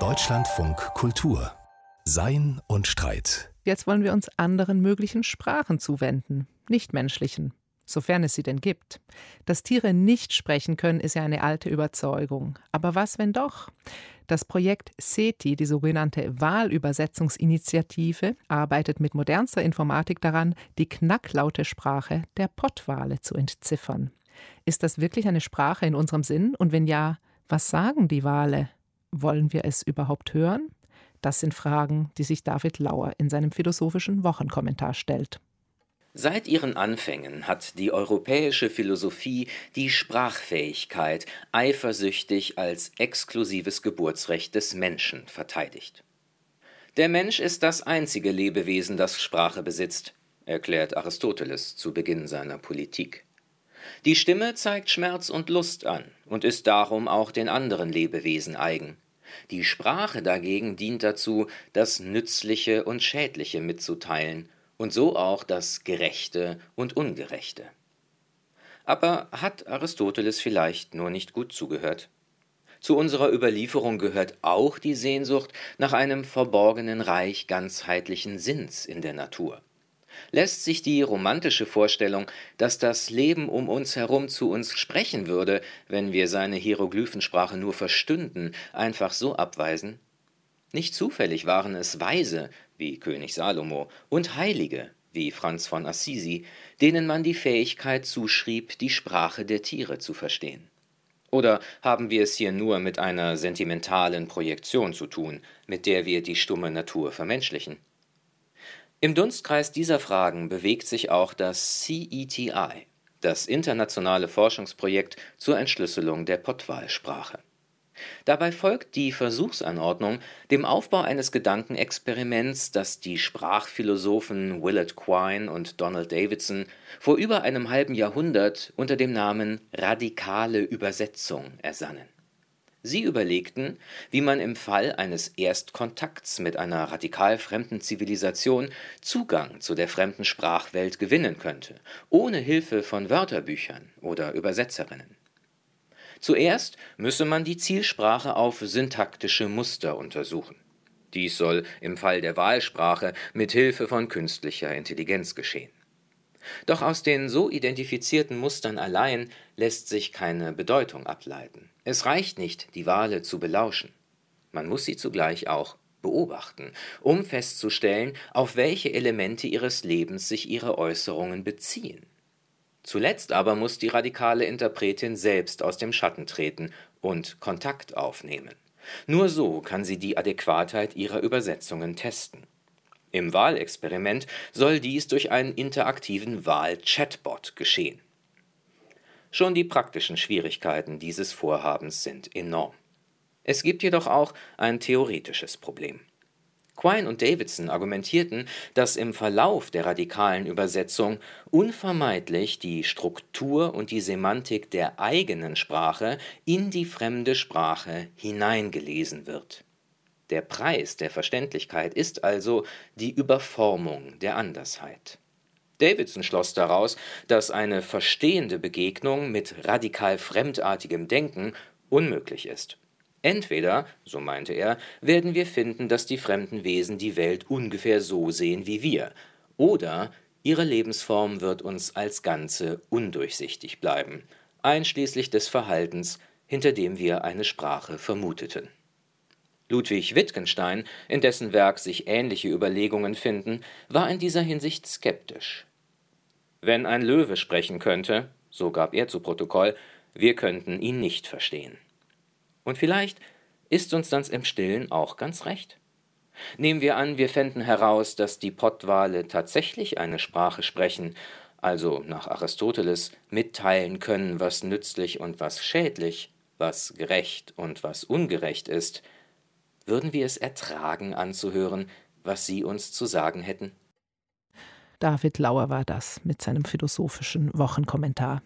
Deutschlandfunk Kultur Sein und Streit. Jetzt wollen wir uns anderen möglichen Sprachen zuwenden, nichtmenschlichen, sofern es sie denn gibt. Dass Tiere nicht sprechen können, ist ja eine alte Überzeugung. Aber was, wenn doch? Das Projekt SETI, die sogenannte Wahlübersetzungsinitiative, arbeitet mit modernster Informatik daran, die knacklaute Sprache der Pottwale zu entziffern. Ist das wirklich eine Sprache in unserem Sinn? Und wenn ja, was sagen die Wale? Wollen wir es überhaupt hören? Das sind Fragen, die sich David Lauer in seinem philosophischen Wochenkommentar stellt. Seit ihren Anfängen hat die europäische Philosophie die Sprachfähigkeit eifersüchtig als exklusives Geburtsrecht des Menschen verteidigt. Der Mensch ist das einzige Lebewesen, das Sprache besitzt, erklärt Aristoteles zu Beginn seiner Politik. Die Stimme zeigt Schmerz und Lust an und ist darum auch den anderen Lebewesen eigen. Die Sprache dagegen dient dazu, das Nützliche und Schädliche mitzuteilen und so auch das Gerechte und Ungerechte. Aber hat Aristoteles vielleicht nur nicht gut zugehört? Zu unserer Überlieferung gehört auch die Sehnsucht nach einem verborgenen Reich ganzheitlichen Sinns in der Natur. Lässt sich die romantische Vorstellung, dass das Leben um uns herum zu uns sprechen würde, wenn wir seine Hieroglyphensprache nur verstünden, einfach so abweisen? Nicht zufällig waren es Weise, wie König Salomo, und Heilige, wie Franz von Assisi, denen man die Fähigkeit zuschrieb, die Sprache der Tiere zu verstehen. Oder haben wir es hier nur mit einer sentimentalen Projektion zu tun, mit der wir die stumme Natur vermenschlichen? Im Dunstkreis dieser Fragen bewegt sich auch das CETI, das internationale Forschungsprojekt zur Entschlüsselung der Pottwal-Sprache. Dabei folgt die Versuchsanordnung dem Aufbau eines Gedankenexperiments, das die Sprachphilosophen Willard Quine und Donald Davidson vor über einem halben Jahrhundert unter dem Namen radikale Übersetzung ersannen. Sie überlegten, wie man im Fall eines Erstkontakts mit einer radikal fremden Zivilisation Zugang zu der fremden Sprachwelt gewinnen könnte, ohne Hilfe von Wörterbüchern oder Übersetzerinnen. Zuerst müsse man die Zielsprache auf syntaktische Muster untersuchen. Dies soll im Fall der Wahlsprache mit Hilfe von künstlicher Intelligenz geschehen. Doch aus den so identifizierten Mustern allein lässt sich keine Bedeutung ableiten. Es reicht nicht, die Wale zu belauschen. Man muss sie zugleich auch beobachten, um festzustellen, auf welche Elemente ihres Lebens sich ihre Äußerungen beziehen. Zuletzt aber muss die radikale Interpretin selbst aus dem Schatten treten und Kontakt aufnehmen. Nur so kann sie die Adäquatheit ihrer Übersetzungen testen. Im Wahlexperiment soll dies durch einen interaktiven Wahl-Chatbot geschehen. Schon die praktischen Schwierigkeiten dieses Vorhabens sind enorm. Es gibt jedoch auch ein theoretisches Problem. Quine und Davidson argumentierten, dass im Verlauf der radikalen Übersetzung unvermeidlich die Struktur und die Semantik der eigenen Sprache in die fremde Sprache hineingelesen wird. Der Preis der Verständlichkeit ist also die Überformung der Andersheit. Davidson schloss daraus, dass eine verstehende Begegnung mit radikal fremdartigem Denken unmöglich ist. Entweder, so meinte er, werden wir finden, dass die fremden Wesen die Welt ungefähr so sehen wie wir, oder ihre Lebensform wird uns als Ganze undurchsichtig bleiben, einschließlich des Verhaltens, hinter dem wir eine Sprache vermuteten. Ludwig Wittgenstein, in dessen Werk sich ähnliche Überlegungen finden, war in dieser Hinsicht skeptisch. Wenn ein Löwe sprechen könnte, so gab er zu Protokoll, wir könnten ihn nicht verstehen. Und vielleicht ist uns das im Stillen auch ganz recht. Nehmen wir an, wir fänden heraus, dass die Pottwale tatsächlich eine Sprache sprechen, also nach Aristoteles mitteilen können, was nützlich und was schädlich, was gerecht und was ungerecht ist, würden wir es ertragen anzuhören, was Sie uns zu sagen hätten? David Lauer war das mit seinem philosophischen Wochenkommentar.